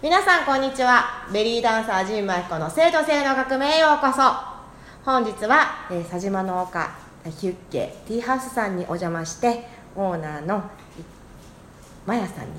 皆さんこんにちは。ベリーダンサー陣真彦の生徒性の革命へようこそ。本日は、えー、佐島の丘ヒュッケティーハウスさんにお邪魔してオーナーのマヤさんに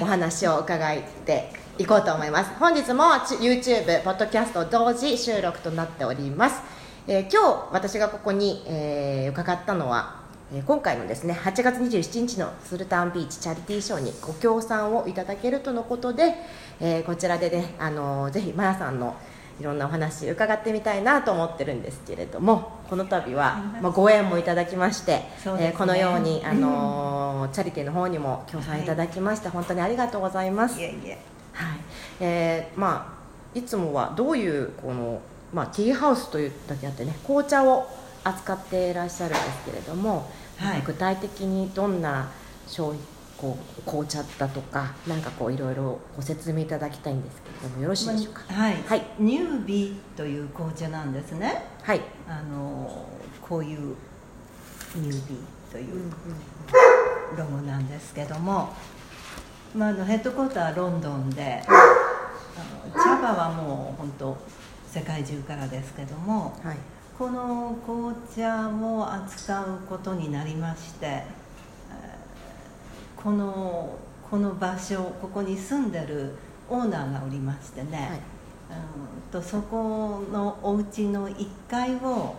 お話を伺っていこうと思います。本日も YouTube、ポッドキャスト同時収録となっております、えー、今日私がここに、えー、伺ったのは今回のですね8月27日のスルタンビーチチャリティーショーにご協賛をいただけるとのことで、えー、こちらでねあのぜひマヤさんのいろんなお話伺ってみたいなと思ってるんですけれどもこの度は、まあ、ご縁もいただきまして、ね、えー、このように、あのー、チャリティーの方にも協賛いただきまして、はい、本当にありがとうございます。いえいえ。はい。えー、まあいつもはどういうこの、まあ、ティーハウスというだけあってね紅茶を扱っていらっしゃるんですけれども、はい、具体的にどんな商こう紅茶だとかなんかこういろいろご説明いただきたいんですけれどもよろしいでしょうか、はい、はい、ニュービーという紅茶なんですね。はい。あのこういうニュービーというロゴなんですけども、まあ、あのヘッドコーターロンドンであの茶葉はもう本当世界中からですけども、はいこの紅茶を扱うことになりましてこのこの場所ここに住んでるオーナーがおりましてね、はい、うんとそこのお家の1階を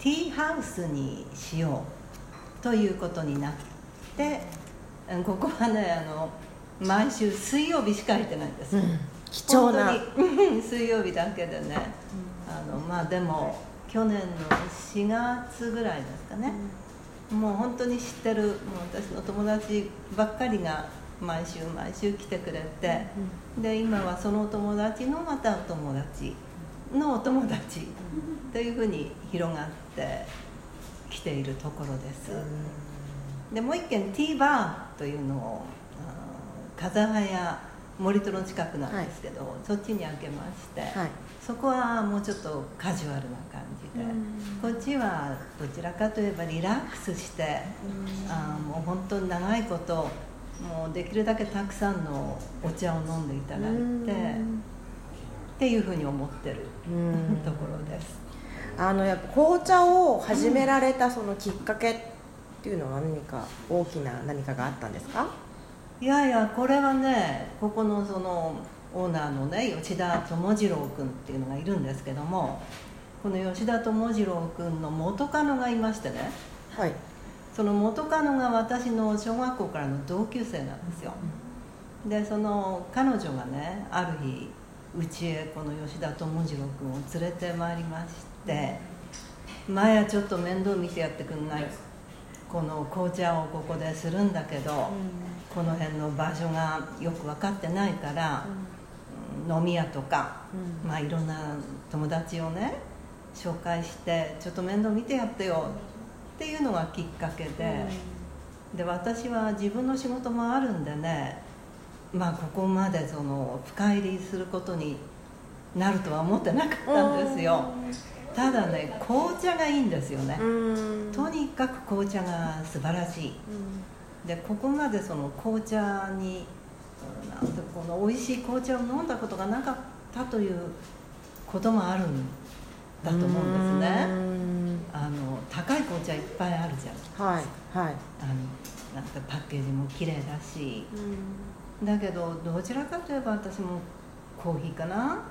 ティーハウスにしようということになってここはねあの毎週水曜日しか入ってないんです、うん、貴重な。水曜日だけでね、うん、あのまあでも去年の4月ぐらいですかね、うん、もう本当に知ってるもう私の友達ばっかりが毎週毎週来てくれて、うん、で今はそのお友達のまたお友達のお友達というふうに広がってきているところです、うん、でもう一軒ティーバーというのを風早森戸の近くなんですけど、はい、そっちに開けまして、はい、そこはもうちょっとカジュアルな感こっちはどちらかといえばリラックスして、あもう本当に長いこともうできるだけたくさんのお茶を飲んでいただいて、っていうふうに思ってるところです。あのやっぱ紅茶を始められたそのきっかけっていうのは何か大きな何かがあったんですか？いやいやこれはねここのそのオーナーのね吉田智次郎君っていうのがいるんですけどもこの吉田智次郎君の元カノがいましてね、はい、その元カノが私の小学校からの同級生なんですよ、でその彼女がねある日うちへこの吉田智次郎君を連れてまいりまして「前はちょっと面倒見てやってくんない」この紅茶をここでするんだけど、うん、この辺の場所がよく分かってないから、うん、飲み屋とか、うん、まあいろんな友達をね紹介してちょっと面倒見てやってよっていうのがきっかけで、で私は自分の仕事もあるんでねまあここまでその深入りすることになるとは思ってなかったんですよ。ただね紅茶がいいんですよね。とにかく紅茶が素晴らしい、でここまでその紅茶になんてこの美味しい紅茶を飲んだことがなかったということもあるんだと思うんですね。あの高い紅茶いっぱいあるじゃないですか、はいはい、あのなんかパッケージも綺麗だし、だけどどちらかといえば私もコーヒーかな。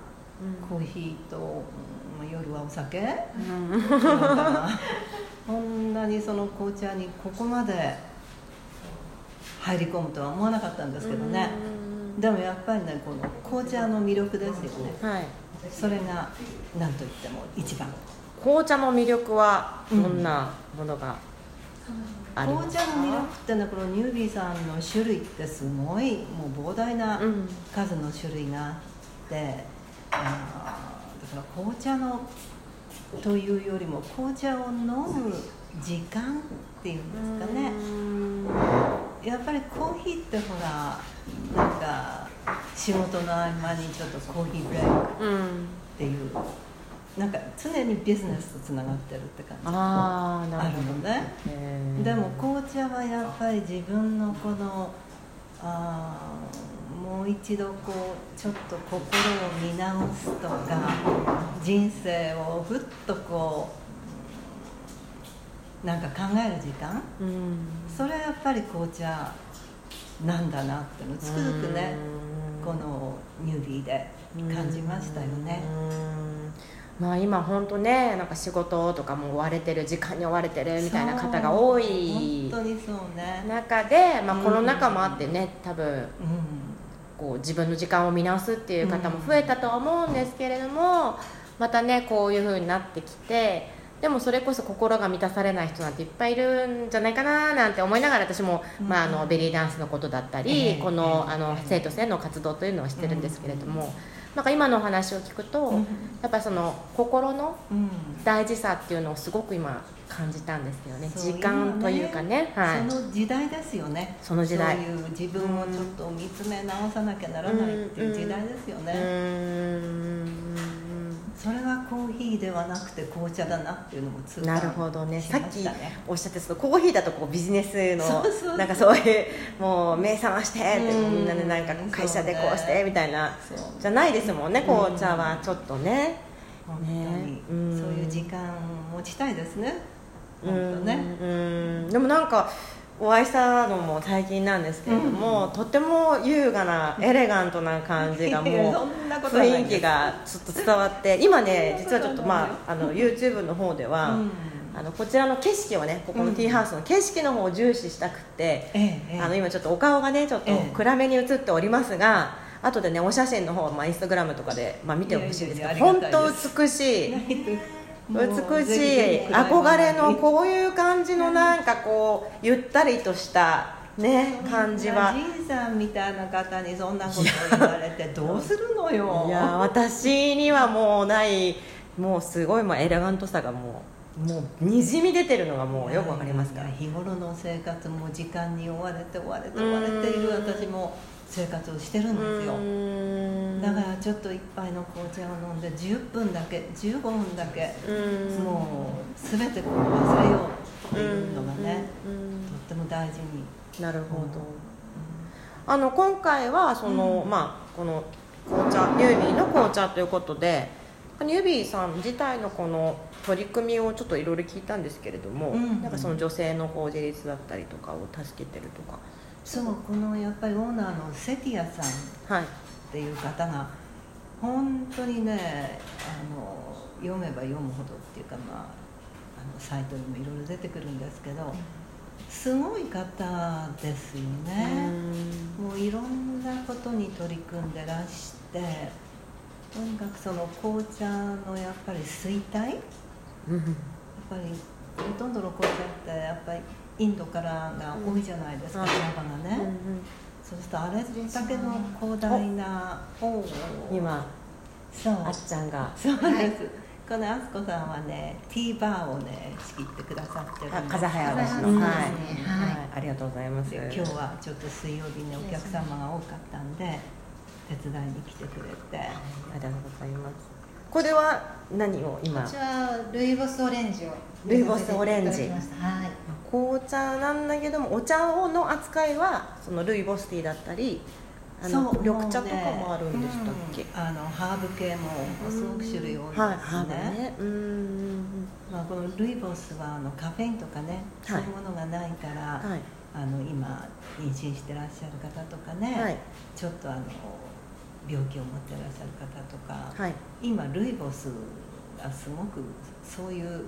コーヒーと、まあ、夜はお酒、うん、こんなにその紅茶にここまで入り込むとは思わなかったんですけどね、でもやっぱりねこの紅茶の魅力ですよね、はい、それが何といっても一番。紅茶の魅力はどんなものが、うん、紅茶の魅力ってのはこのニュービーさんの種類ってすごいもう膨大な数の種類があって、だから紅茶のというよりも紅茶を飲む時間っていうんですかね。やっぱりコーヒーってほらなんか仕事の合間にちょっとコーヒーブレイクっていう、うん、なんか常にビジネスとつながってるって感じ。ああるのね。でも紅茶はやっぱり自分のこのあもう一度こうちょっと心を見直すとか人生をふっとこうなんか考える時間。うん。それはやっぱり紅茶なんだなってのをつくづくねこのニュービーで感じましたよね。うん。まあ今本当ねなんか仕事とかも追われてる時間に追われてるみたいな方が多い。そう本当にそうね中で、まあ、コロナ禍もあってね多分うん。こう自分の時間を見直すっていう方も増えたとは思うんですけれどもまたねこういう風になってきてでもそれこそ心が満たされない人なんていっぱいいるんじゃないかななんて思いながら私も、うん。まあ、あのベリーダンスのことだったり、ええ。このええあの生徒生の活動というのはしてるんですけれども、なんか今のお話を聞くと、うん。やっぱりその心のうん。大事さっていうのをすごく今感じたんですよね。時間というかね。はい、その時代ですよね。その時代。そういう自分をちょっと見つめ直さなきゃならないっていう時代ですようね、コーヒーではなくて紅茶だなっていうのも痛感なるほどね。しさっきおっしゃってそのコーヒーだとこうビジネスのなんかそういうもう目覚ましてってうん。みんなでなんか会社でこうしてみたいな。じゃないですもんねうん。紅茶はちょっとね。本当に、ね。うん。そういう時間を持ちたいですね。うん本当ね。うん。でもなんかお会いしたのも最近なんですけれども、とても優雅なエレガントな感じがもう 雰囲気がちょっと伝わって今ね実はちょっとまああの YouTube の方では、うん。あのこちらの景色をねここのティーハウスの景色の方を重視したくって、ええええ。あの今ちょっとお顔がねちょっとええ。暗めに映っておりますが、後でねお写真の方、まあ、インスタグラムとかで、まあ、見てほしいんですけど本当美しい 美しいひ憧れのこういう感じのなんかこうゆったりとしたね感じは。じいさんみたいな方にそんなことを言われてどうするのよ。いや私にはもうないもうすごいもうエレガントさがもうもうにじみ出てるのがもうよくわかりますから。日頃の生活も時間に追われて追われて追われている。私も生活をしてるんですよ。よだからちょっと一杯の紅茶を飲んで10分だけ15分だけうん。もう全てこう忘れようっていうのがねうん。うんとっても大事に。なるほど、あの今回はその、うん。まあこの紅茶ニュービーの紅茶ということでニュービーさん自体のこの取り組みをちょっといろいろ聞いたんですけれども、うん。なんかその女性のこう自立だったりとかを助けてるとかそうこのやっぱりオーナーのセティアさんはい。っていう方が本当にねあの読めば読むほどっていうか、まあ、あのサイトにもいろいろ出てくるんですけどすごい方ですよね、もういろんなことに取り組んでらしてとにかくその紅茶のやっぱり衰退？やっうんぱりほとんどの紅茶ってやっぱりインドからが多いじゃないですか、うん。がね、そうするとあれだけの広大な今そう。あっちゃんが。そうです、このあすこさんはねティーバーをね仕切ってくださってるんです。あ風早橋の、うんはい、はい。はい、ありがとうございます。で今日はちょっと水曜日にお客様が多かったんで手伝いに来てくれて。ありがとうございます。これは何を今？こちらルイボスオレンジをルイボスオレンジはい紅茶なんだけどもお茶の扱いはそのルイボスティーだったりあの緑茶とかもあるんでしたっけ、うんあのハーブ系もすごく種類多いですね,、はいハーブね。うん。うんまあ、このルイボスはあのカフェインとかね、はい。そういうものがないから、うんはい。あの今妊娠してらっしゃる方とかね、はい。ちょっとあの病気を持ってらっしゃる方とか、はい。今ルイボスがすごくそういう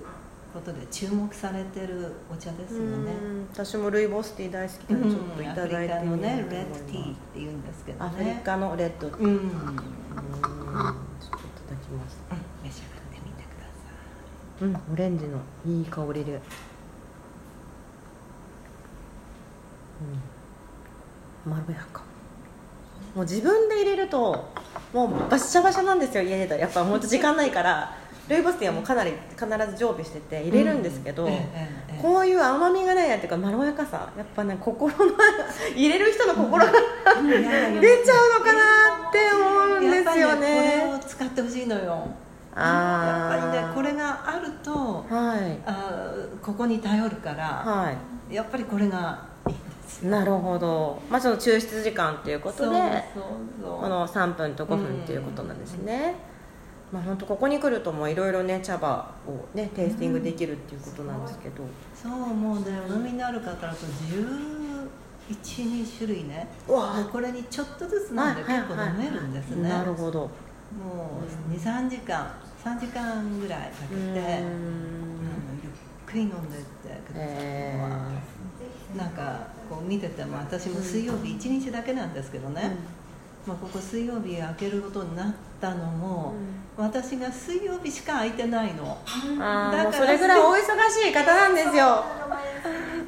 ことで注目されてるお茶ですよね。うん私もルイボスティー大好きでちょっといただいてみようと思いますアフリカのねレッドティーって言うんですけどね。アフリカのレッドティー。うん。うん。ちょっといただきます。召し上がってみてくださうんオレンジのいい香りで。うん。まろやか。もう自分で入れるともうバッシャバシャなんですよ家でやっぱもう時間ないからルイボスティーはもうかなり必ず常備してて入れるんですけど、い。ええええこういう甘みがないやっていうかまろやかさやっぱね心の入れる人の心が出ちゃうのかなって思うんですよやっぱりねこれを使ってほしいのよ。やっぱりねこれがあるとはい。あーここに頼るから、はい。やっぱりこれがいいんですなるほど。まあその抽出時間っていうことでそうそうそう。この3分と5分っていうことなんですね、まあ本当ここに来るともういろいろね茶葉をねテイスティングできるっていうことなんですけど、そうもうねお飲みになる方だと1112種類ね。うわ。これにちょっとずつ飲んで結構飲めるんですね、なるほど。もう23時間3時間ぐらいかけて、うーん。あのゆっくり飲んでってくださるのは、なんかこう見てても私も水曜日1日だけなんですけどね、まあ、ここ水曜日開けることになったのも、私が水曜日しか空いてないの、あだからそれぐらいお忙しい方なんですよ。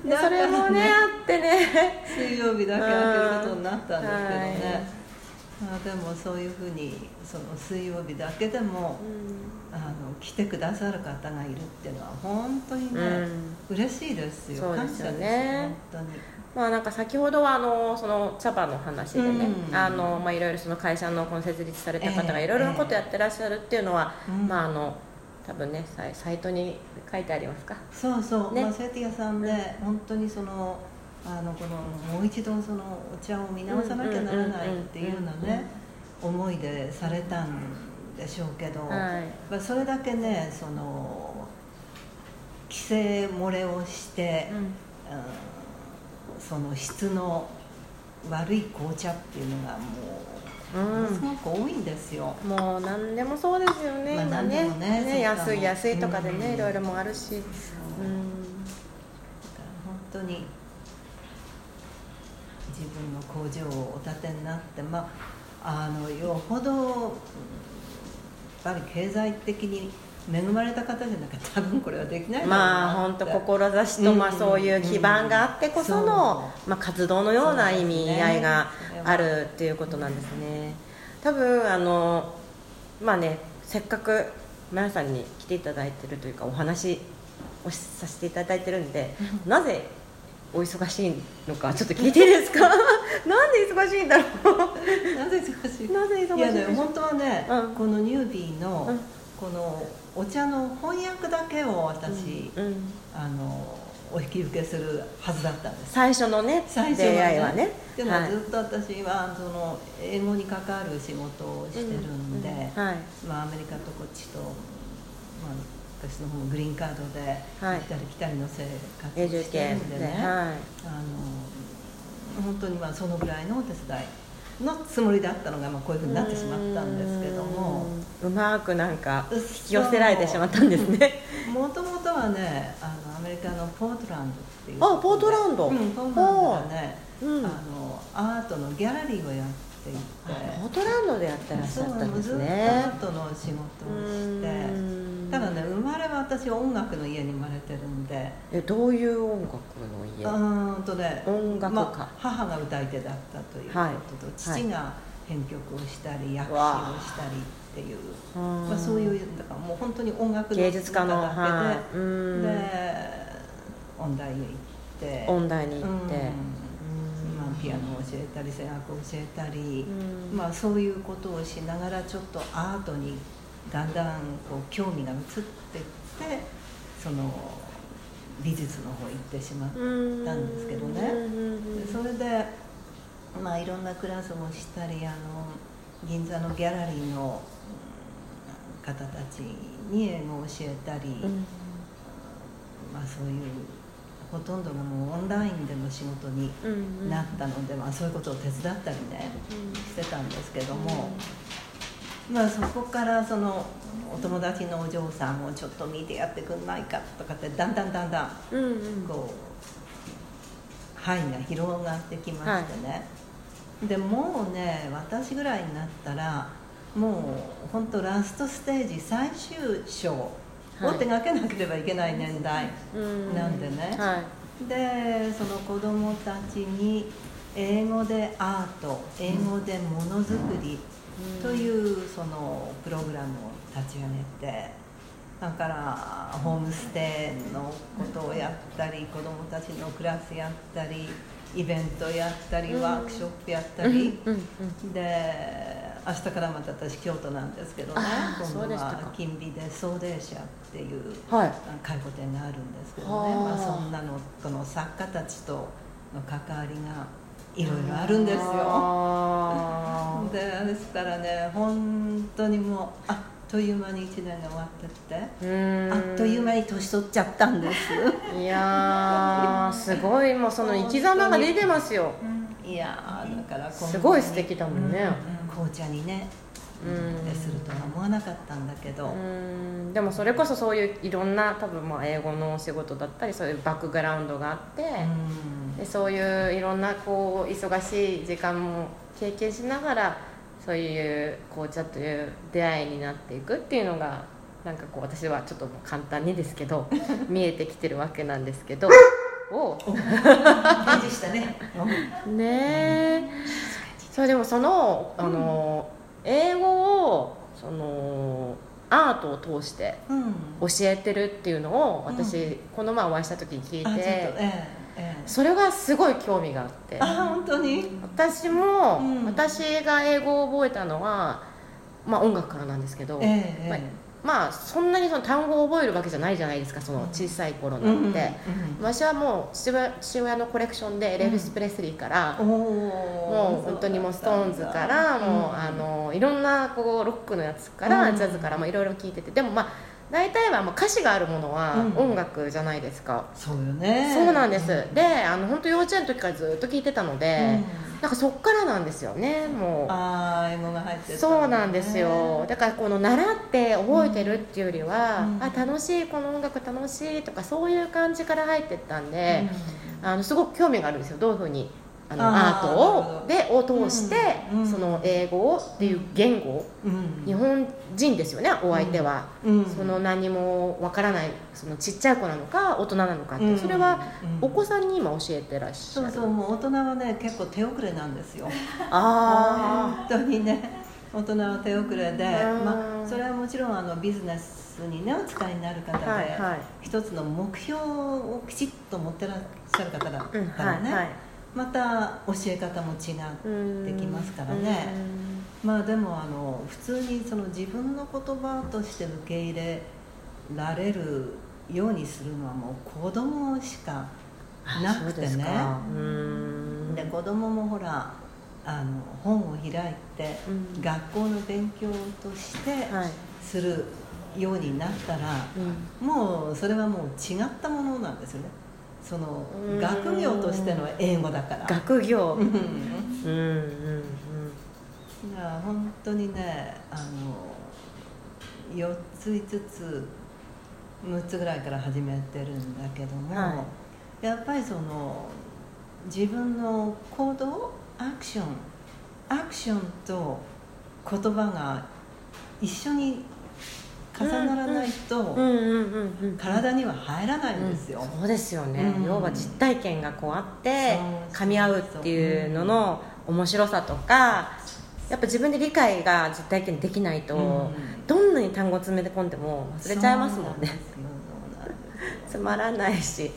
でそれもねあってね。水曜日だけ開けることになったんですけどはい。ね、まあ、でもそういうふうにその水曜日だけでもあの来てくださる方がいるっていうのは本当にね、嬉しいですよ。そうですよ感謝ねです本当にまあなんか先ほどはあのその茶葉の話でね、うん。あのまあいろいろその会社のこの設立された方がええ。いろいろなことやってらっしゃるっていうのは、うんまああの多分ねサイサイトに書いてありますか？そうそう、ね。まあ、セティアさん。で本当にそのあのこのもう一度そのお茶を見直さなきゃならないっていうようなね思いでされたんでしょうけど、はい。まあ、それだけねその規制漏れをして、うんその質の悪い紅茶っていうのがもう、すごく多いんですよ。もう何でもそうですよね、まあ今ね。ねそうか安い安いとかでね、うん。いろいろもあるし。そううんだから本当に自分の工場をお建てになってまああのよほどうんやっぱり経済的に恵まれた方じゃなきゃ多分これはできないまあ本当志とまあうん。そういう基盤があってこその、そまあ、活動のような意味合いがあるっていうことなんですね。多分あのまあねせっかく皆さんに来ていただいてるというかお話をさせていただいてるんで なぜお忙しいのかちょっと聞いていいですか？なんで忙しいんだろう？なぜ忙しい？なぜ忙しいいやね本当はね、うん。このニュービーの、うんこのお茶の翻訳だけを私、うんあのお引き受けするはずだったんです。最初のね最初出会いはね。でもはい。ずっと私はその英語に関わる仕事をしてるんで、うんはい。まあ、アメリカとこっちと、まあ、私の方もグリーンカードではい。行ったり来たりの生活永をしてるんでね、はあの本当にまあそのぐらいのお手伝いのつもりだったのがまあこういうふうになってしまったんですけども。うまくなんか引き寄せられてしまったんですね。もともとはねあのアメリカのポートランドっていうあポートランド。うん、ポートランドがね、うん。あのアートのギャラリーをやっていてあポートランドでやってらっしゃったんですそうずっとアねートの仕事をうしてただね生まれは私音楽の家に生まれてるんで。えどういう音楽の家？うーんとね音楽家。まあ、母が歌い手だったということと、はい父が編曲をしたり訳詞をわしたりっていう、うんまあ、そういうだからもう本当に音楽の芸術家だけで、はいうん。で音大へ行って。音大に行って。うんうんまあ、ピアノを教えたり声楽を教えたり、うん。まあ、そういうことをしながらちょっとアートにだんだんこう興味が移っていってその美術の方行ってしまったんですけどね。それで、まあ、いろんなクラスもしたりあの銀座のギャラリーのうん方たちに英語を教えたり、うん。まあ、そういうほとんどがもうオンラインでの仕事にうんなったので、まあ、そういうことを手伝ったりねしてたんですけども、まあ、そこからそのお友達のお嬢さんをちょっと見てやってくんないかとかってだんだんだんだんうんうん。こう範囲が広がってきましてね、でもうね私ぐらいになったらもう本当ラストステージ最終章をはい。手がけなければいけない年代、うん。なんでね。はい。でその子供たちに英語でアート英語でものづくりというそのプログラムを立ち上げてだからホームステイのことをやったり子どもたちのクラスやったりイベントやったりうん。ワークショップやったうん。り、で明日からまた私京都なんですけどね今度は金美で送電社っていうはい。介護店があるんですけどね、はあ。まあ、そんなのこの作家たちと関わりがいろいろあるんですよ。あ でですからね本当にもうあっという間に1年が終わってってあっという間に年取っちゃったんです。いやーすごい。もうその生き様が出てますよ。いやーだからすごい素敵だもんね紅茶にねうん。でするとは思わなかったんだけど、うん。でもそれこそそういういろんな多分まあ英語のお仕事だったりそういうバックグラウンドがあって、うん。でそういういろんなこう忙しい時間も経験しながらそういう紅茶という出会いになっていくっていうのがなんかこう私はちょっと簡単にですけど 見えてきてるわけなんですけど お返事したね。ねえそうでもそのあの、英語をそのアートを通してうん。教えてるっていうのを私、うこの前お会いした時に聞いてええええ。それがすごい興味があって。あ本当に？私も、うん。私が英語を覚えたのは、まあ、音楽からなんですけど、ええまあえまあそんなにその単語を覚えるわけじゃないじゃないですかその小さい頃えなんて、うん私はもう父親のコレクションでエレビス・プレスリーから、うんおもう本当にもうストーンズからもう、あのいろんなこうロックのやつから、うんジャズからもいろいろ聞いてて。でもまあ大体はもう歌詞があるものはうん。音楽じゃないですか、そうよね。そうなんです、であの本当幼稚園の時からずっと聞いてたので、なんかそっからなんですよねもう。ああ英語が入ってたそうなんですよ。だからこの習って覚えてるっていうよりは、うん。あ楽しいこの音楽楽しいとかそういう感じから入ってったんで、あのすごく興味があるんですよどういうふうにあのアートをでを通して、うんその英語っていう言語、うん。日本人ですよねお相手は、うん。その何もわからないそのちっちゃい子なのか大人なのかって、うん。それはうん。お子さんに今教えてらっしゃる。そうそうもう大人はね結構手遅れなんですよ。あ本当にね。大人は手遅れで、うんまあ、それはもちろんあのビジネスにねお使いになる方で、はいはい。一つの目標をきちっと持ってらっしゃる方だかあうんらね、はいはいまた教え方も違うできますからね。まあでもあの普通にその自分の言葉として受け入れられるようにするのはもう子供しかなくてね。か。うん。で子供もほらあの本を開いてうん。学校の勉強としてはい。するようになったらうん。もうそれはもう違ったものなんですよねそのうん。学業としての英語だから。学業。うん。うんうんうん。だから本当にねあの4つ5つ6つぐらいから始めてるんだけども、はやっぱりその自分の行動アクションアクションと言葉が一緒に重ならないと、体には入らないんですよ、そうですよね、うん。要は実体験がこうあって噛み合うっていうのの面白さとかやっぱ自分で理解が実体験できないと、うん。どんなに単語詰め込んでも忘れちゃいますもんね。つまらないし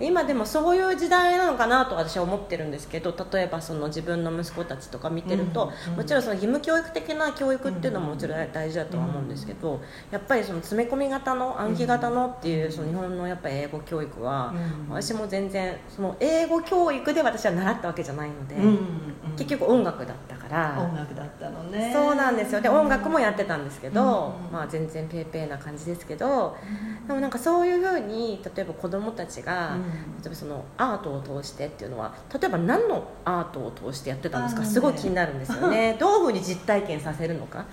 今でもそういう時代なのかなと私は思ってるんですけど例えばその自分の息子たちとか見てると、うんうんもちろんその義務教育的な教育っていうのももちろん大事だとは思うんですけど、やっぱりその詰め込み型の暗記型のっていうその日本のやっぱり英語教育は、うん私も全然その英語教育で私は習ったわけじゃないので、結局音楽だったから。音楽だったのね。そうなんですよ。で音楽もやってたんですけど、うんまあ、全然ペーペーな感じですけど、でもなんかそういうふうに例えば子供たちが、うん例えばそのアートを通してっていうのは例えば何のアートを通してやってたんですか？すごい気になるんですよね。どういうふうに実体験させるのか？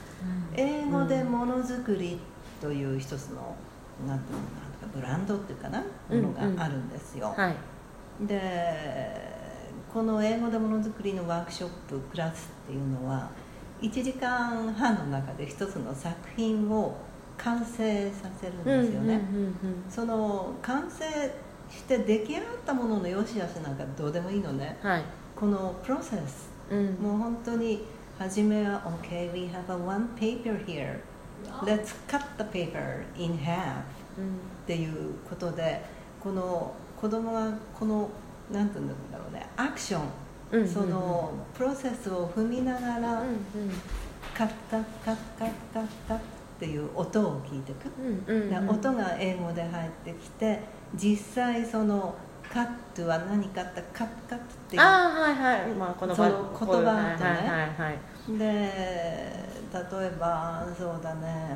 英語でものづくりという一つのなんていうのかブランドっていうかな？うんものがあるんですよ、はい。でこの英語でものづくりのワークショップクラスっていうのは1時間半の中で一つの作品を完成させるんですよね、うんうんうん。その完成して出来上がったものの良し悪しなんかどうでもいいのね。うんはい。このプロセスうん。もう本当に初めは OK we have a one paper here. Let's cut the paper in half. っていうことでこの子供がこのなんていうんだろうね。アクション、うん。うんそのプロセスを踏みながら、うん。カッカッカッカッカッカッっていう音を聞いていく、うんうんうん。で音が英語で入ってきて実際そのカットは何かってカットカットっていうああはいはい。まあこのその言葉とね。はいはいはいで例えばそうだね、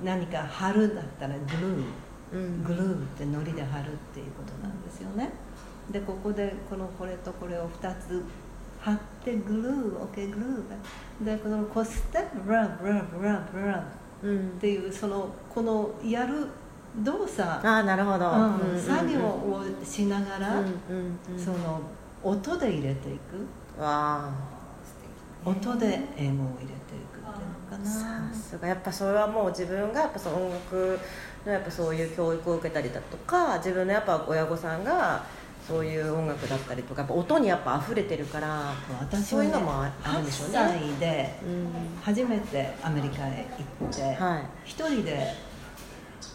うん、何か貼るだったらグルー。うん。グルーって糊で貼るっていうことなんですよね。でここでこのこれとこれを2つ貼ってグルー OK グルーで。このこすってブラブラブラブラっうん。ていうそのこのやる動作、ああなるほど、うん。作業をしながら、その音で入れていく。わ音で英語を入れていくっていうのかあな。さすが。やっぱそれはもう自分がやっぱその音楽のやっぱそういう教育を受けたりだとか自分のやっぱ親御さんがそういう音楽だったりとかやっぱ音にやっぱ溢れてるから私は、ね、そういうのもああるんでしょうね。8歳でうん。初めてアメリカへ行ってはい。一人で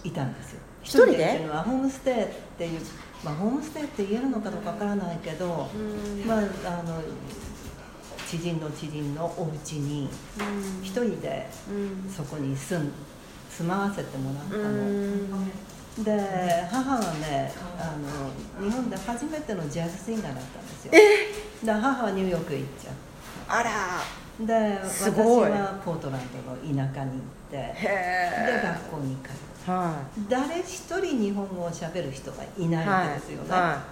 いたんですよ。一人で？っていうのはホームステイっていう、まあ、ホームステイって言えるのかどうかわからないけど、うん。まあ、あの知人の知人のお家にうん。一人でうん。そこに住ん住まわせてもらったうの、ん。で母はねあの日本で初めてのジャズシンガーだったんですよ。で母はニューヨークへ行っちゃうあら。で私はポートランドの田舎に行ってで学校に通うは誰一人日本語をしゃべる人がいいないわけですよね、は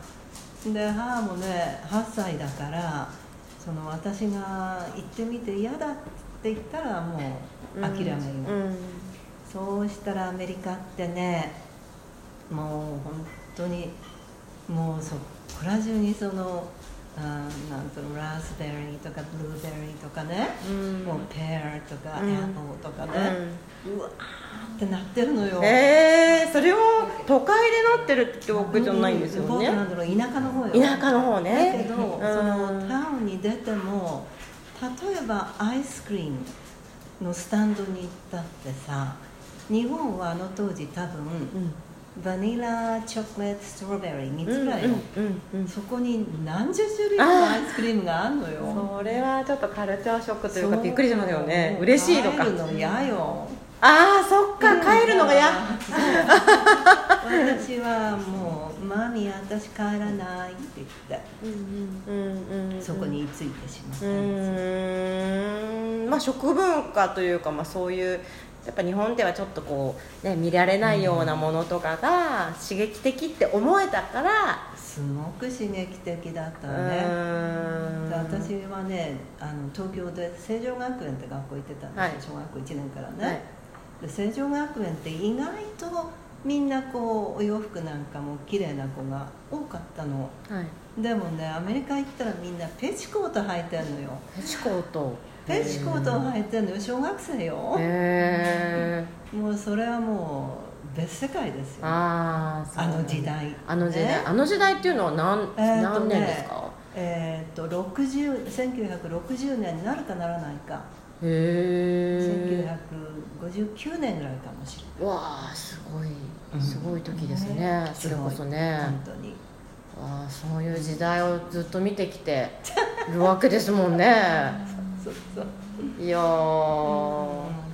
で母もね8歳だからその私が行ってみて嫌だって言ったらもうい諦めよう、うん。そうしたらアメリカってねもう本当にもうそこら中にそのあなんとラズベリーとかブルーベリーとかね、うん。もうペアとか、アポーとかね、うわーってなってるのよ、えー、それを都会でなってるってわけじゃないんですよポーねトランドの田舎の方よ。田舎の方ね。だけど、うん。そのタウンに出ても例えばアイスクリームのスタンドに行ったってさ日本はあの当時多分うん。バニラチョコレートストロベリー3つぐらいよ、うんうんうんそこに何十種類のアイスクリームがあるのよ。それはちょっとカルチャーショックというかびっくりしますよね。嬉しいのか。帰るの嫌よああそっか帰るのが嫌私はもう「マミ私帰らない」って言ってうんうん。うんそこについてしまったうんですまあ食文化というか、まあ、そういうやっぱ日本ではちょっとこう、ね、見られないようなものとかが刺激的って思えたから、すごく刺激的だったうね私はねあの東京で成城学園って学校行ってたんですよ、はい。小学校1年からね、はいで成城学園って意外とみんなこうお洋服なんかも綺麗な子が多かったの。はい、でもねアメリカ行ったらみんなペチコート履いてんのよ。ペチコート。ペチコートを履いてんのよ。小学生よ。へえ もうそれはもう別世界ですよ。あーそうあの時代。あの時代、ね。あの時代っていうのは何,、えーとね何年ですか？えーっと60 1960年になるかならないかへえ1959年ぐらいかもしれない。わあすごい。うんすごい時ですね、それこそね。本当に。わあそういう時代をずっと見てきてるわけですもんね。そうそういやー。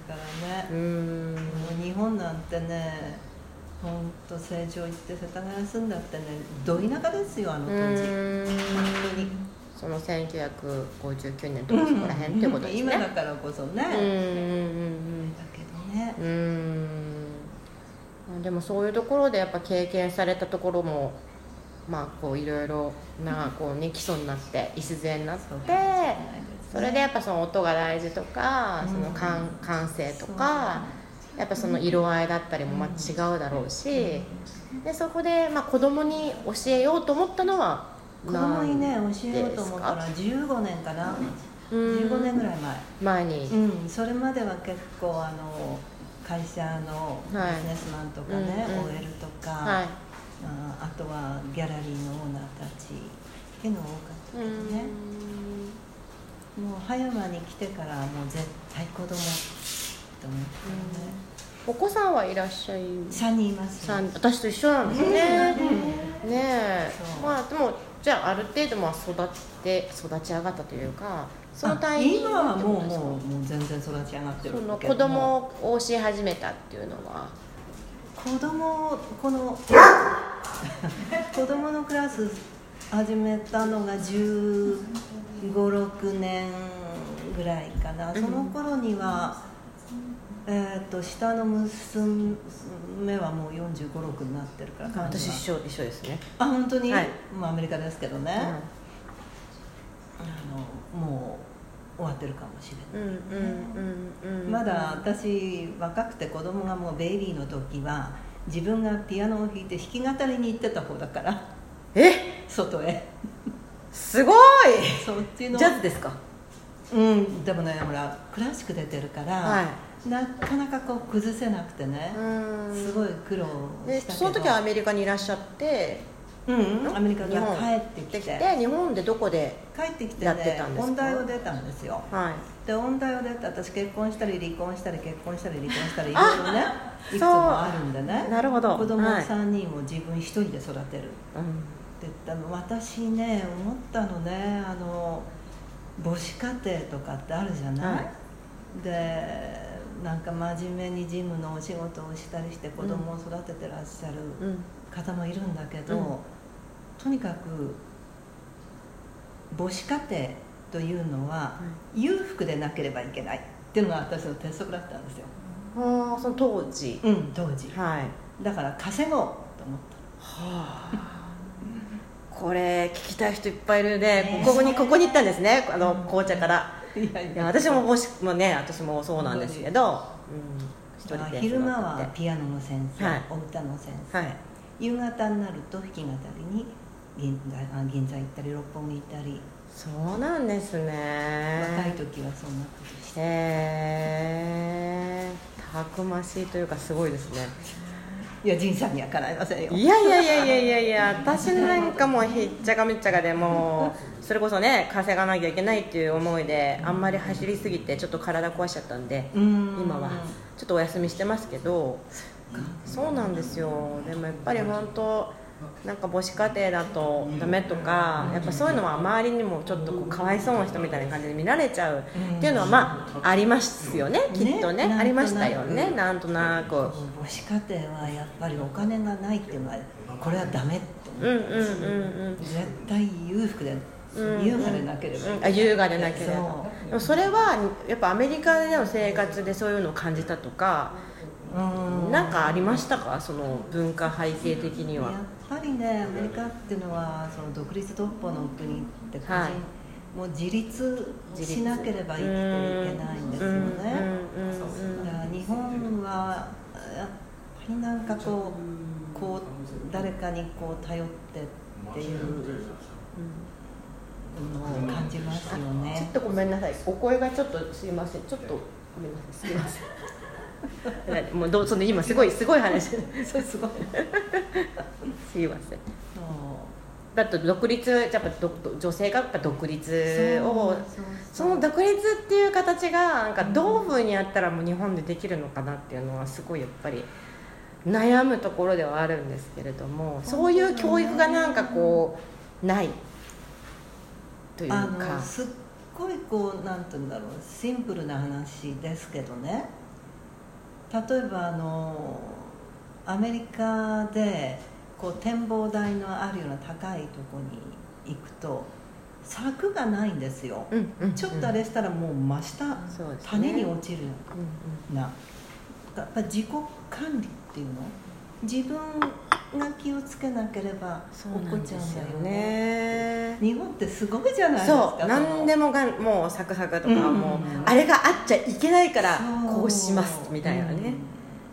だからね。うーん。もう日本なんてね本当成長行って世田谷住んだってねど田舎ですよあのう当時本当にその1959年とかそこら辺っていうことですね。今だからこそね、うんうんうんだけどね。うん。うーんでもそういうところでやっぱ経験されたところもまあこういろいろなこうね基礎になって礎になってそれですね。それでやっぱその音が大事とか、うん。その感感性とかやっぱその色合いだったりもまあ違うだろうし、でそこでまあ子供に教えようと思ったのは子供にね何教えようと思ったら15年かな。15年ぐらい前。前に、うんそれまでは結構あの会社のビジネスマンとかね、うんうん。OL とか、はい。ああとはギャラリーのオーナーたちっていうのが多かったけどね、もう葉山に来てからもう絶対子供と思ったよね、お子さんはいらっしゃい3人いますさん私と一緒なんですね、うん。ねえ。まあでもじゃあある程度まあ育って育ち上がったというかそのタイミング今はもうもうもう全然育ち上がってるその子供を教え始めたっていうのは？子供この 子供のクラス始めたのが1 5 6年ぐらいかな、うん。その頃には、えー、と下の娘はもう4 5 6になってるから私一緒一緒ですね、あ本当に、はい。まあ、アメリカですけどね、うあのもう終わってるかもしれない、ん、うんうんうんうん。まだ私若くて子供がもうベイビーの時は自分がピアノを弾いて弾き語りに行ってた方だからえ？外へ。すごい！そっちのジャズですか？うん。でもねほらクラシック出てるから、はいなかなかこう崩せなくてね、うん。すごい苦労でしたけど。その時はアメリカにいらっしゃって。うんアメリカか日本。ら帰ってきて。日本でどこで帰ってきてやってね音大を出たんですよ。はい。で音大を出て私結婚したり離婚したり結婚したり離婚したりいあろいろねいくつもあるんでね。なるほど。子供はい3人を自分一人で育てる。ってうん。言ったの。私ね思ったのねあの母子家庭とかってあるじゃない、はい。でなんか真面目に事務のお仕事をしたりして子供を育ててらっしゃるうん。方もいるんだけど、うん。とにかく母子家庭というのは裕福でなければいけないっていうのが私の鉄則だったんですよ、ああその当時。うん、当時。はい。だから稼ごうと思っはあ。これ聞きたい人いっぱいいるね。ねここにここに行ったんですね。あの紅茶から。たいやいいや私ももしもね私もそうなんですけど、うん、一人で昼間はピアノの先生、はい。お歌の先生、はい。夕方になると弾き語りに銀銀座行ったり六本木行ったり、そうなんですね。若い時はそんなことして。へえたくましいというかすごいですね。いや仁さんにはかないませんよ。いやいやいやいやいやいや私なんかもうひっちゃかめっちゃかでもうそれこそね稼がなきゃいけないっていう思いであんまり走りすぎてちょっと体壊しちゃったんでうん。今は。ちょっとお休みしてますけどそうなんですよ。でもやっぱり本当なんか母子家庭だとダメとかやっぱそういうのは周りにもちょっとこうかわいそうな人みたいな感じで見られちゃうっていうのはまあありますよねきっとね。ねありましたよねななんとなく。母子家庭はやっぱりお金がないっていうのはこれはダメってう。んうんうんうん。絶対裕福でうん優雅でなければ。うん。あ優雅でなければ。でもそれはやっぱアメリカでの生活でそういうのを感じたとかうん。なんかありましたか？その文化背景的には。やっぱりねアメリカっていうのはその独立独歩の国って個人、はい。もう自立しなければ生きていけないんですよね。うんうんうんだから日本はやっぱりなんかこうこう誰かにこう頼ってっていうのを感じますよちょねっとごめんなさい。お声がちょっとすいません。ちょっとごめんなさい。すいません。もうどうその今すごいすごい話。そうすごい。すいません。だと独立やっぱど女性がやっぱ独立をその独立っていう形がなんかどういうふうにやったらもう日本でできるのかなっていうのはすごいやっぱり悩むところではあるんですけれどもそういう教育がなんかこうないというあかのすっごいこうなんて言うんだろうシンプルな話ですけどね。例えばあのアメリカでこう展望台のあるような高いとこに行くと柵がないんですよ、うんうんうん。ちょっとあれしたらもう真下、ね。谷に落ちるうんうん。なやっぱ自己管理っていうの？自分が気をつけなければそう落っこっちゃうなんだよねね日本ってすごいじゃないですかそう何でもがんもうサクサクとかうん。もうあれがあっちゃいけないからこうしますみたいなね。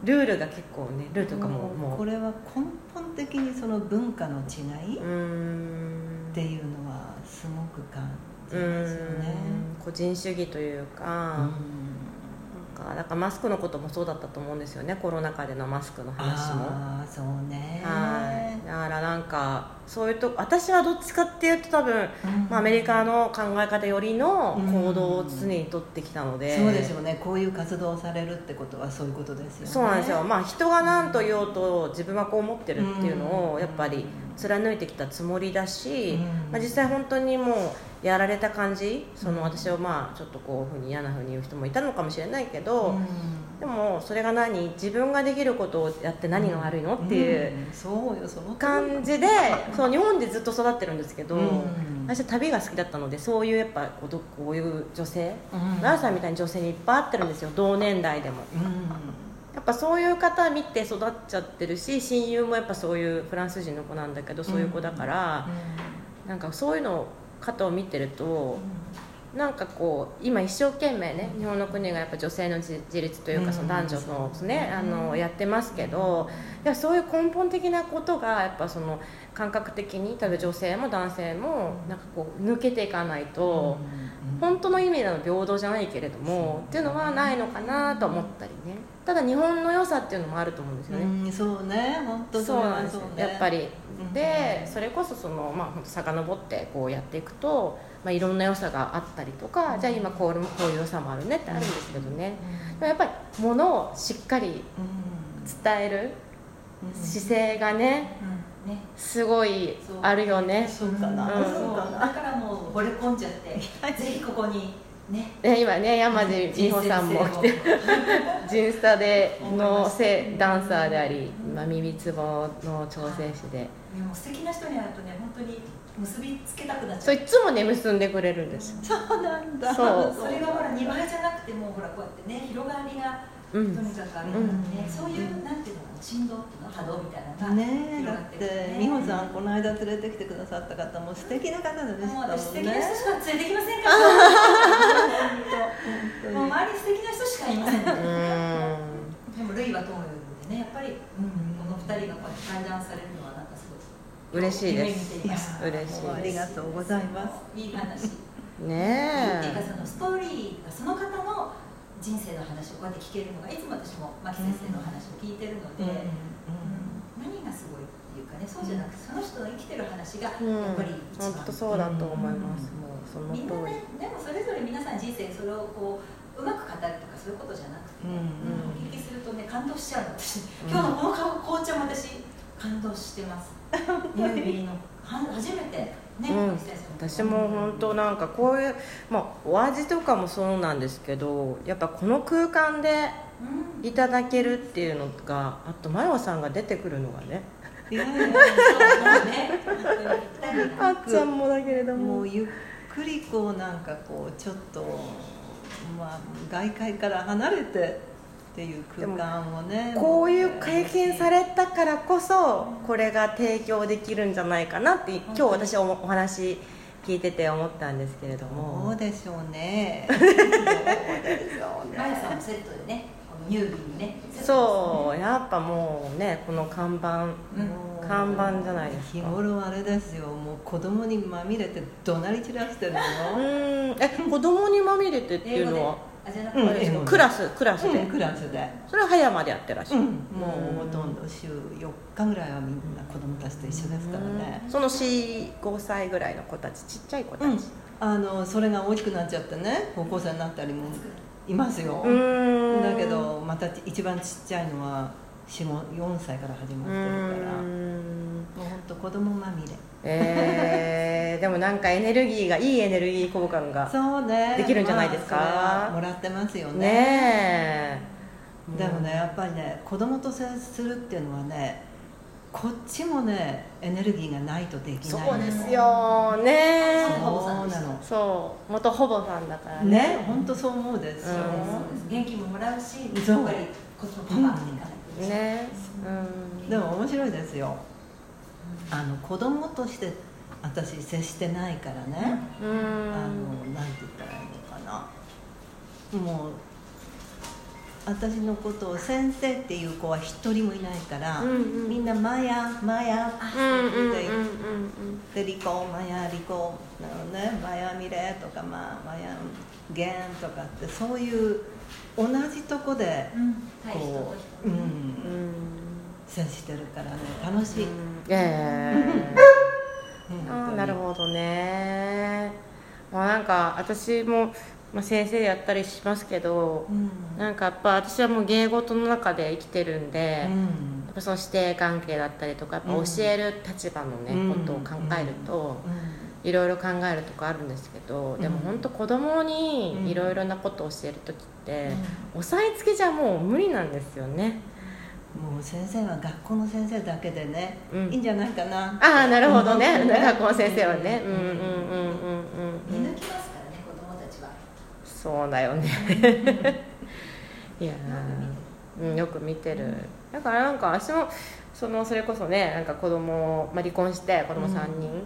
ルールが結構ねルールとかももう。これは根本的にその文化の違いっていうのはすごく感じうますよね。ん個人主義というか,、なんかだからマスクのこともそうだったと思うんですよねコロナ禍でのマスクの話も。ああそうね。はい。だからなんかそういうと私はどっちかっていうと多分、うん。まあ、アメリカの考え方よりの行動を常にとってきたので、そうですよね。こういう活動をされるってことはそういうことですよね。そうなんですよ、まあ、人が何と言おうと自分はこう思ってるっていうのをやっぱり貫いてきたつもりだし、うん。まあ、実際本当にもうやられた感じ？その私をまあちょっとこういうふうに嫌なふうに言う人もいたのかもしれないけど、うん。でもそれが何？自分ができることをやって何が悪いの？っていう感じで そう日本でずっと育ってるんですけど、うん。私は旅が好きだったのでそういうやっぱこうどこういう女性うん。奈良さんみたいに女性にいっぱい会ってるんですよ。同年代でも。うん。やっぱそういう方見て育っちゃってるし親友もやっぱそういうフランス人の子なんだけどそういう子だから、なんかそういうの方を見てるとなんかこう今一生懸命ね日本の国がやっぱ女性の自自立というかうん。その男女のねあのやってますけどいやそういう根本的なことがやっぱその感覚的に例えば女性も男性もなんかこう抜けていかないと本当の意味での平等じゃないけれどもっていうのはないのかなと思ったりね。ただ日本の良さっていうのもあると思うんですよね。うんそうね。本当そうなんですよ。ねやっぱりうんでそれこそそのまあ遡ってこうやっていくと、まあ、いろんな良さがあったりとかじゃあ今こうこういう良さもあるねってあるんですけどね。でもやっぱりものをしっかり伝える姿勢がねね。すごいあるよね。そうかな。うん。そうだからもう惚れ込んじゃって ぜひここにね。で今ね山地美穂さんも来て。ジンスタでのせダンサーであり今耳つぼの調整師で。もう素敵な人に会うとね本当に結びつけたくなっちゃう。そういつもね結んでくれるんですそうなんだ。そう。それがほら2倍じゃなくてもうほらこうやってね広がりがとうん。にかくあるからね、そういうなんていうの振動っていうの波動みたいなのがねえだって美穂さんこの間連れてきてくださった方も素敵な方でしたもんね。私素敵な人しか連れてきませんから。もう周りに素敵な人しかいませんでもルイは友よりでねやっぱり、うん、この二人がこうやって対談されるのはなんかすごい嬉しいです。嬉しいありがとうございます。いい話。ねっていうかえそのストーリーがその方の人生の話をこうやって聞けるのがいつも私も牧先生の話を聞いてるので、うん何がすごいっていうかねそうじゃなくてその人の生きてる話がやっうんぱり一番、本当そうだと思いますもうそのみんなねでもそれぞれ皆さん人生それをこううまく語るとかそういうことじゃなくて、うんお聞きするとね感動しちゃうの私今日のこの紅茶も私感動してます。初めてね、うん。私も本当なんかこういう、まあ、お味とかもそうなんですけどやっぱこの空間でうん。いただけるっていうのがあとマヨさんが出てくるのがね。いやいそうもうね。あっちゃんもだけれどやももうゆっくりこうなんかこうちょっとまあ外界から離れてっていう空間をねこういう経験されたからこそこれが提供できるんじゃないかなって今日私おお話聞いてて思ったんですけれどどもうでしょうね。どうでしょうね。さんもセットでねねそうやっぱもうねこの看板うん。看板じゃないですか。日頃あれですよ。もう子供にまみれて怒鳴り散らしてるの。うーん。え子供にまみれてっていうのは？あクラスクラスで、うんクラスで。それは葉山でやってらっしゃる、うん、もうほとんど週4日ぐらいはみんな子供たちと一緒ですからね。うん。その45歳ぐらいの子たちちっちゃい子たち、うん。あのそれが大きくなっちゃってね高校生になったりもいますよ、だけどまた一番ちっちゃいのは4 4歳から始まうってるから。ーもんう本当子供まみれ。えー、でもなんかエネルギーがいいエネルギー交換がそうね。できるんじゃないですか？まあもらってますよね。ねえ。でもねやっぱりね子供と接するっていうのはねこっちもねエネルギーがないとできないそうですよ。ねそうなの。そう。元ほぼさんだからね。本当そう思うですよ、うん。そうです。元気ももらうしそう。やっぱりこっちもパワーっていかないといけないね。うん。でも面白いですよ。あの子供として私接してないからね、うあのんなんて言ったらいいのかな。もう私のことを先生っていう子は一人もいないから、うんうん。みんな「マヤマヤ」って言って「リコマヤリコ」なのね「マヤミレ」とか「まあ、マヤゲン」とかってそういう同じとこでこう、人うんうん接してるからね楽しい、えうんえ ああなるほどね。まあなんか私も、まあ、先生やったりしますけどうん。なんかやっぱ私はもう芸事の中で生きてるんで、やっうんぱその師弟関係だったりとかやっぱ教える立場のね、うん。ことを考えると、いろいろ考えるとかあるんですけどでも本当子供にいろいろなことを教える時って、押さえつけじゃもう無理なんですよね。もう先生は学校の先生だけでね、うん。いいんじゃないかな。ああなるほどね。うん。学校の先生はね。うん。うんうんうんうん見抜きますからね子供たちは。そうだよね。いやー、うん、よく見てる。だからなんか私もそのそれこそねなんか子供、まあ、離婚して子供3人、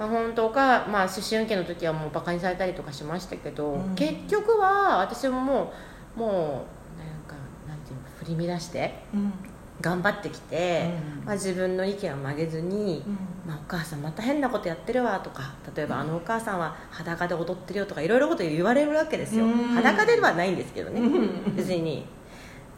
まあ、本当か、まあ、思春期の時はもうバカにされたりとかしましたけど、うん。結局は私ももうもうなんかなんていうの振り乱してうん。頑張ってきて、うん。まあ、自分の意見を曲げずに、うん。まあ、お母さんまた変なことやってるわとか例えばあのお母さんは裸で踊ってるよとかいろいろこと言われるわけですよ、うん。裸ではないんですけどね、うん。別に。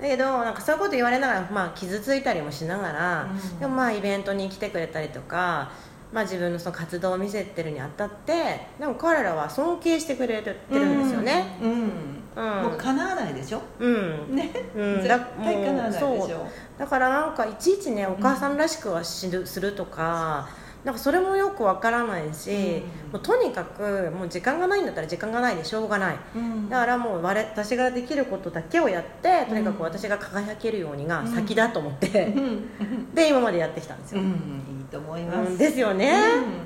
だけどなんかそういうこと言われながら、まあ、傷ついたりもしながら、うん。でもまあイベントに来てくれたりとか、まあ、自分のその活動を見せてるにあたってでも彼らは尊敬してくれてるんですよね。うん、うんもう叶わないでしょ？うん、ね、うん、絶だ対叶わないでしょ。そう。だからなんかいちいちねお母さんらしくはしるするとかなんかそれもよくわからないし、うん。もうとにかくもう時間がないんだったら時間がないでしょうがない。うん。だからもう我私ができることだけをやってとにかく私が輝けるようにが先だと思って、うん。で今までやってきたんですよ、うん。いいと思います、うんですよね、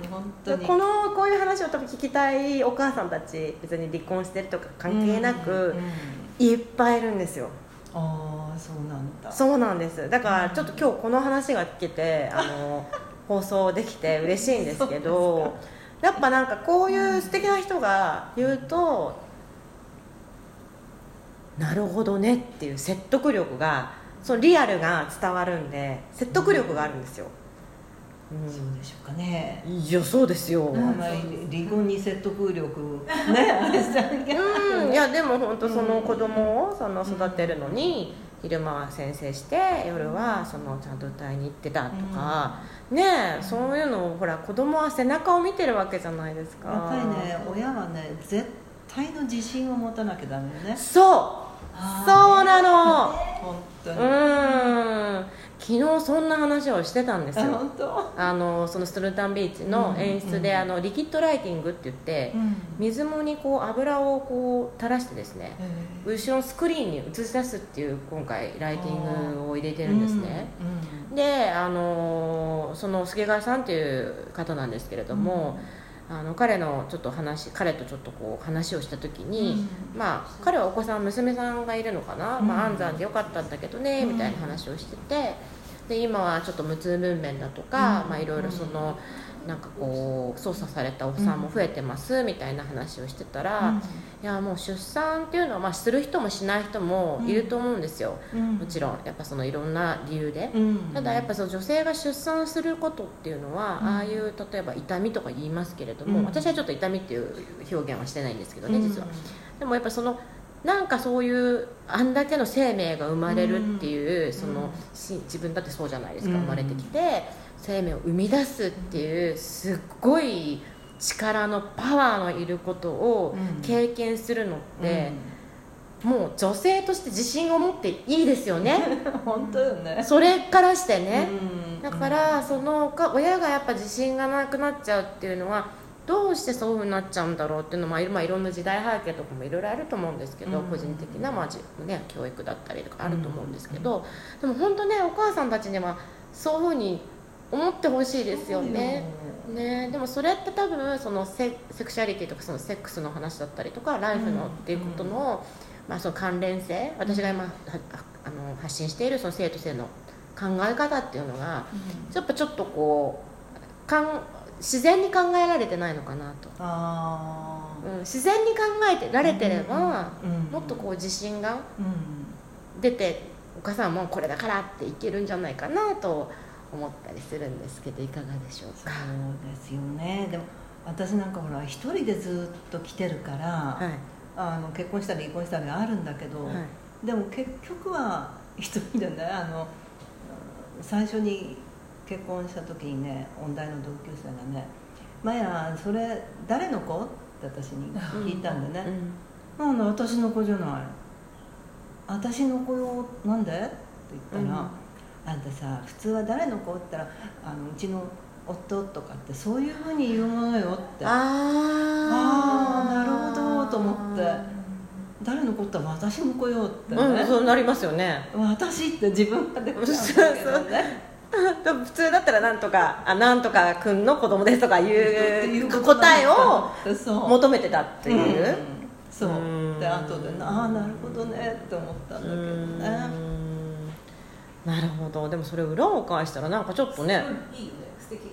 うん本当に。このこういう話を多分聞きたいお母さんたち別に離婚してるとか関係なく、いっぱいいるんですよ。ああそうなんだ。そうなんです。だからちょっと今日この話が聞けてあの放送できて嬉しいんですけどやっぱなんかこういう素敵な人が言うとなるほどねっていう説得力がそのリアルが伝わるんで説得力があるんですよ、うん。そうでしょうかね。いやそうですよ、あんまり離婚に説得力 ねうん、いやでも本当その子供をその育てるのに昼間は先生して夜はそのちゃんと歌いに行ってたとか、ねえそういうのをほら子供は背中を見てるわけじゃないですか。やっぱりね親はね絶対の自信を持たなきゃダメよね。そう。そうなの。本当に、うん昨日そんな話をしてたんですあよあのそのストルタンビーチの演出で、うんあのリキッドライティングって言って、うん。水藻にこう油をこう垂らしてですねへ後ろのスクリーンに映し出すっていう今回ライティングを入れてえるんですね、うんであのその助川さんっていう方なんですけれども、あの彼のちょっと話彼とちょっとこう話をした時に、まあ彼はお子さん娘さんがいるのかな、うんまあ、安産でよかったんだけどね、うんみたいな話をしててで今はちょっと無痛分娩だとか、うん。まあ、いろいろそのなんかこう操作されたお産も増えてますみたいな話をしてたら、いやもう出産っていうのは、まあ、する人もしない人もいると思うんですよ、うん。もちろんやっぱそのいろんな理由で、うん。ただやっぱその女性が出産することっていうのは、うん。ああいう例えば痛みとか言いますけれども、うん。私はちょっと痛みっていう表現はしてないんですけどね、実は。うんでもやっぱそのなんかそういうあんだけの生命が生まれるっていう、うん。そのし自分だってそうじゃないですか、うん。生まれてきて生命を生み出すっていうすっごい力のパワーのいることをうん。経験するのって、もう女性として自信を持っていいですよね。う ん本当よね。それからしてね、うん。だからそのか親がやっぱ自信がなくなっちゃうっていうのはどうしてそういうふうになっちゃうんだろうっていうのも、まあ、いろんな時代背景とかもいろいろあると思うんですけど、うん。個人的な、まあじね、教育だったりとかあると思うんですけど、でも本当ねお母さんたちにはそういうふうに思ってほしいですよね。ね、でもそれって多分そのセセクシャリティとかそのセックスの話だったりとかライフのっていうことの,、まあその関連性私が今はあの発信しているその生と性の考え方っていうのがやっぱちょっとこうかん自然に考えられてないのかなと、あうん、自然に考えてられてれば、うんもっとこう自信がうん出てお母さんはもうこれだからっていけるんじゃないかなと思ったりするんですけどいかがでしょうそうか。ですよね。でも私なんかほら一人でずっと来てるから、はい。あの結婚したり離婚したりあるんだけど、はい。でも結局は一人でねあの最初に結婚した時にね音大の同級生がね「マヤそれ誰の子?」って私に聞いたんでね「なんだ私の子じゃない」「私の子よなんで?」って言ったら、うんあんたさ普通は誰の子?」って言ったらあのうちの夫とかってそういうふうに言うものよって。ああなるほどと思って誰のことは私の子よってね、うんそうなりますよね私って自分が出ちゃうんだけどね 普通だったらなんとかあなんとか君の子供ですとかいう 答えのを求めてたっていう、うん。そう。うん。で後でああなるほどねって思ったんだけどね。うん。なるほど。でもそれ裏を返したらなんかちょっとねいいよね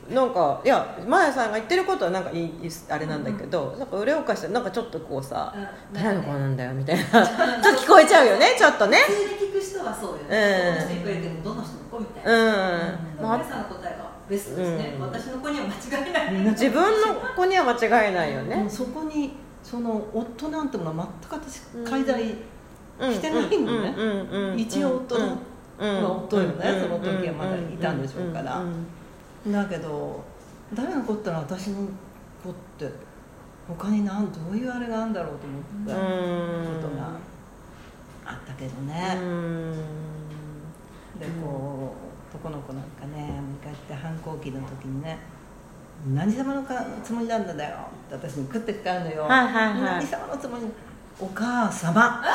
なんかいやマヤさんが言ってることはなんかいいあれなんだけど、なんか裏を返したらなんかちょっとこうさうん。誰の子なんだよみたいな。ちょっと聞こえちゃうよね ちょっとね。普通で聞く人はそうようん。ねどの人に言われてもどの人の子みたいうん、なまマリさんの答えがベストですね。うん。私の子には間違いない。あ、自分の子には間違いないよね。そこにその夫なんてものは全く私介在してないのね。ね一応夫のまあ夫よね。その時はまだいたんでしょうからだけど誰の子ったら私の子って他に何どういうあれがあるんだろうと思ったことがあったけどね、でこう男の子なんかね向かって反抗期の時にね「何様のかつもりなんだよ」って私に食ってかるのよ「はいはいはい何様のつもり？お母様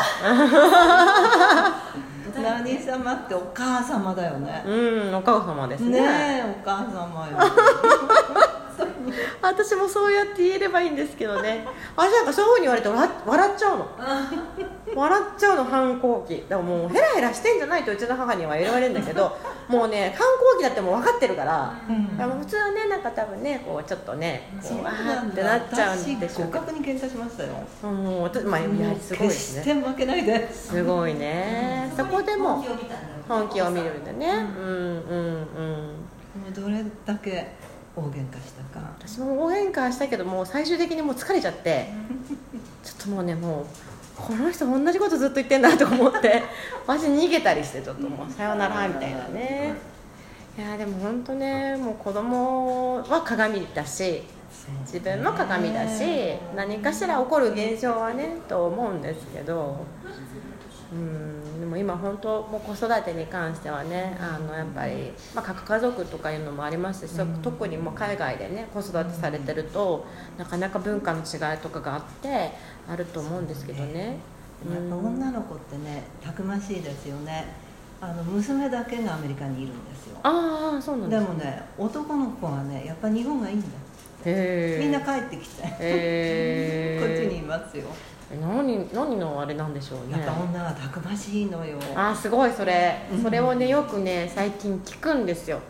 何様ってお母様だよね。うんお母様ですね。ねえお母様よ。私もそうやって言えればいいんですけどね。私なんかそういうふうに言われて笑笑っちゃうの。笑っちゃうの反抗期。だからもうヘラヘラしてんじゃないとうちの母には言われるんだけどもうね反抗期だってもう分かってるから、うん。普通はねなんか多分ねこうちょっとねこそううあなんだ。ーってなっちゃうんでしょうけど。私互角に喧嘩しましたよ。もう私まあやはりすごいですね。決して負けないで。すごいね。そこでも本気を見るんだね。うんうんうん。もうどれだけ大喧嘩したか。私も大喧嘩したけどもう最終的にもう疲れちゃって。ちょっともうねもうこの人同じことずっと言ってんだと思って私逃げたりしてちょっともうさよならみたいなね。いやでも本当ねもう子供は鏡だし自分も鏡だし何かしら起こる現象はねと思うんですけどうんでも今本当もう子育てに関してはねあのやっぱり、まあ、核家族とかいうのもありますし、そ特にもう海外でね子育てされてるとなかなか文化の違いとかがあってあると思うんですけどね。やっぱ女の子ってねたくましいですよね。あの娘だけがアメリカにいるんですよ。ああそうなんでですもね男の子はねやっぱ日本がいいんだ。みんな帰ってきて、こっちにいますよ。何何のあれなんでしょうね。やっぱ女はたくましいのよ。あーすごいそれ。うん。それをねよくね最近聞くんですよ。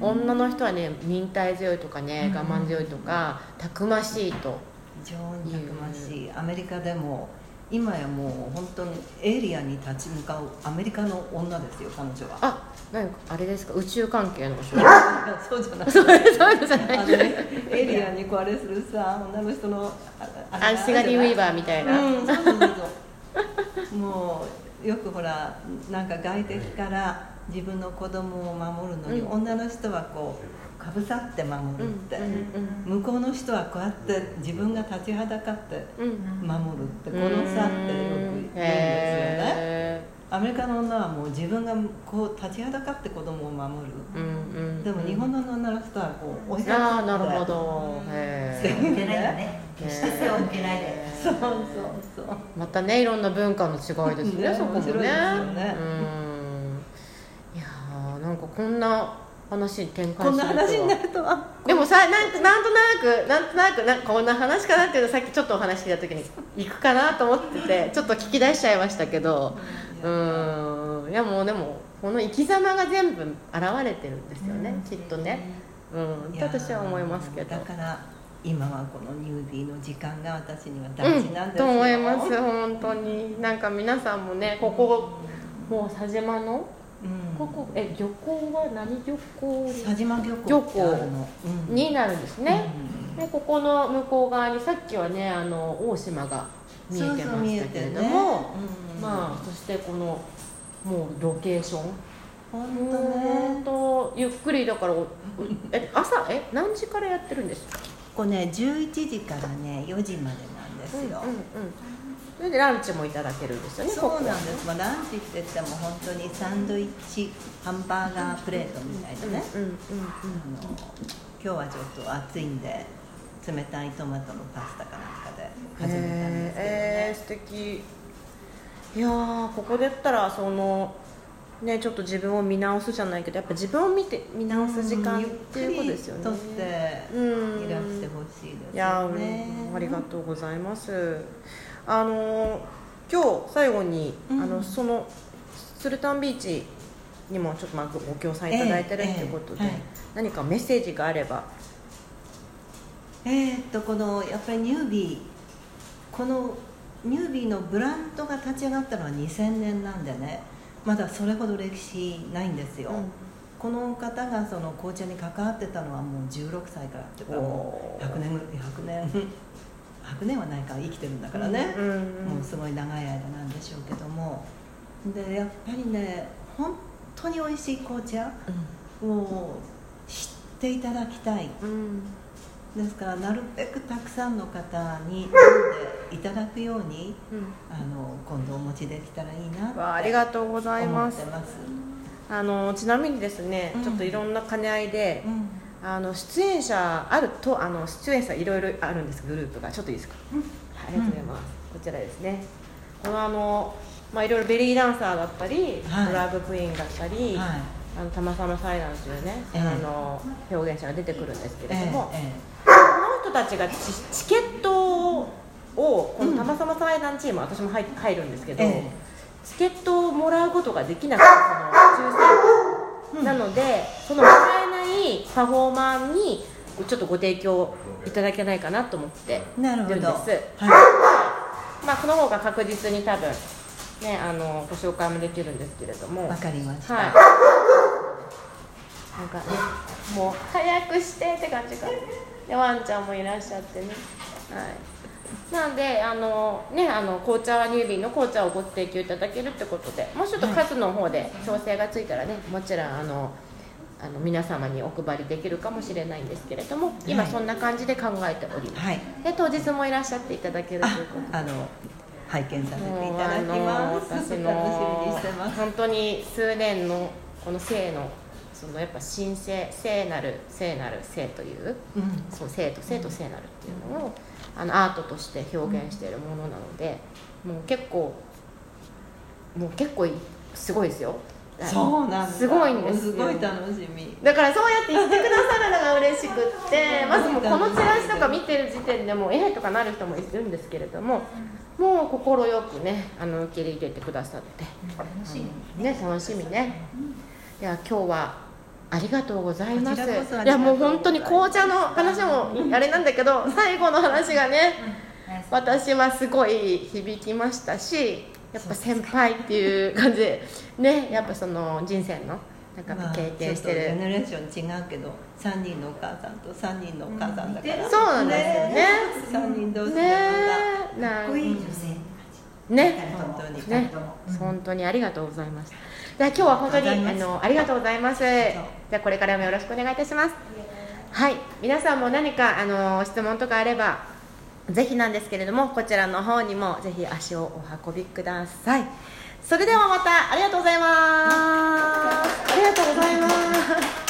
女の人はね忍耐強いとかねうん。我慢強いとかたくましいと非常にたくましい。アメリカでも今やもう本当にエイリアンに立ち向かうアメリカの女ですよ彼女は。あ何かあれですか？宇宙関係のお仕事。そうじゃないそうそうじゃない。あのねエイリアンにこうあれするさ女の人のあああシガニー・ウィーバーみたい？な、うんそうそうそうそう。もうよくほらなんか外敵から自分の子供を守るのに、うん。女の人はこうかぶさって守るって、うん向こうの人はこうやって自分が立ちはだかってうん。うん守るってこの差ってよく言うんですよね。へアメリカの女はもう自分がこう立ちはだかって子供を守る、ーうんうん。でも日本の女の人はこう追いかけてああなるほど。へ背をー向けないよね。決して背を向けないで。そうそうそう。またねいろんな文化の違いですねねそこもね面白いですよね。うん。いやーなんかこんな話に展開こんするとは。な話になるとは。でもさなんかなんとなくなんとなくなんかこんな話かなっていうのさっきちょっとお話聞いた時に行くかなと思っててちょっと聞き出しちゃいましたけどうーんいやもうでもこの生き様が全部現れてるんですよね、きっとねうんって私は思いますけどだから今はこのニューディーの時間が私には大事なんですよ、うん、と思います本当になんか皆さんもねここもう佐島のうんここえ漁港は何漁港佐島漁漁港ってあ港。になるんですね、うんでここの向こう側にさっきはねあの大島が見えてましたけれども、うんまあそしてこのもうロケーション。本本当ね。当ゆっくりだからおえ朝え何時からやってるんですか？ここね11時からね4時までなんですよ、うんうんうん、れでランチもいただけるんですよねそうなんです、まあ、ランチって言っても本当にサンドイッチハンバーガープレートみたいなね、今日はちょっと暑いんで冷たいトマトのパスタかなんかで始めたんですけどね、えー、素敵。いやーここで言ったらそのねちょっと自分を見直すじゃないけどやっぱ自分を見て見直す時間っていうことですよね。とってうんいらしてほしいですいやよねーありがとうございますあのー今日最後に、うん。あのそのスルタンビーチにもちょっとまあごご協賛いただいてるっていうことで、ええええ何かメッセージがあれば。えーっとこのやっぱりニュービーこのニュービーのブランドが立ち上がったのは2000年なんでねまだそれほど歴史ないんですよ、この方がその紅茶に関わってたのはもう16歳からっていうかもう100年ぐらい100年100年はないから生きてるんだからね、うんうんもうすごい長い間なんでしょうけども。でやっぱりね本当に美味しい紅茶を知っていただきたい。うん。ですからなるべくたくさんの方に飲んでいただくようにうん。あの今度お持ちできたらいいなってわあありがとうござい思ます。あのちなみにですね、うん。ちょっといろんな兼ね合いでう、んあの出演者あるとあの出演者いろいろあるんですグループが。ちょっといいですか、うん。はい、ありがとうございます、こちらですね。このあのまあいろいろベリーダンサーだったり、はい。ドラッグクイーンだったり、はい。あの玉様祭壇というね、ええ。あの表現者が出てくるんですけれども、えこの人たちがチチケットをこの玉様祭壇チーム、私も入入るんですけど、ええ。チケットをもらうことができなくてその抽選、うん。なのでそのもらいパフォーマーにちょっとご提供いただけないかなと思ってえなるほど。はまあこの方が確実に多分ねあのご紹介もできるんですけれども。いわかりました、はい。なんかねもう早くしてって感じかでワンちゃんもいらっしゃってね。はい。なんであのねあの紅茶ニュービーの紅茶をご提供いただけるってことでもうちょっと数の方で調整がついたらねもちろんあのあの皆様にお配りできるかもしれないんですけれども今はい。そんな感じで考えております、はい。で当日もいらっしゃっていただけるとあいうことであの拝見させていただきます。あの私の本当に数年のこの性のそのやっぱ神聖聖なる聖なる聖といううん。そう聖と聖と聖なるっていうのをあのアートとして表現しているものなのでもう結構もう結構すごいですよそうなんだ。すごいんですよ。すごい楽しみ。だからそうやって言ってくださるのが嬉しくってまずもうこのチラシとか見てる時点でもうええとかなる人もいるんですけれどももう快くねあの受け入れてくださって。楽しみ。ね楽しみね。では今日はありがとうございます。いやもう本当に紅茶の話もあれなんだけど最後の話がね私はすごい響きましたしやっぱ先輩っていう感じ。でねやっぱその人生のなんか経験してる、まあジェネレーション違うけど3人のお母さんと3人のお母さんだから、うんそうなんですよね。3人同士でかっこいい女性ね。本当にね。本当にありがとうございますでは今日は本当にあのありがとうございます。じゃあこれからもよろしくお願いいたします。はい。皆さんも何かあの質問とかあればぜひなんですけれどもこちらの方にもぜひ足をお運びください。それではまたありがとうございます。ありがとうございます。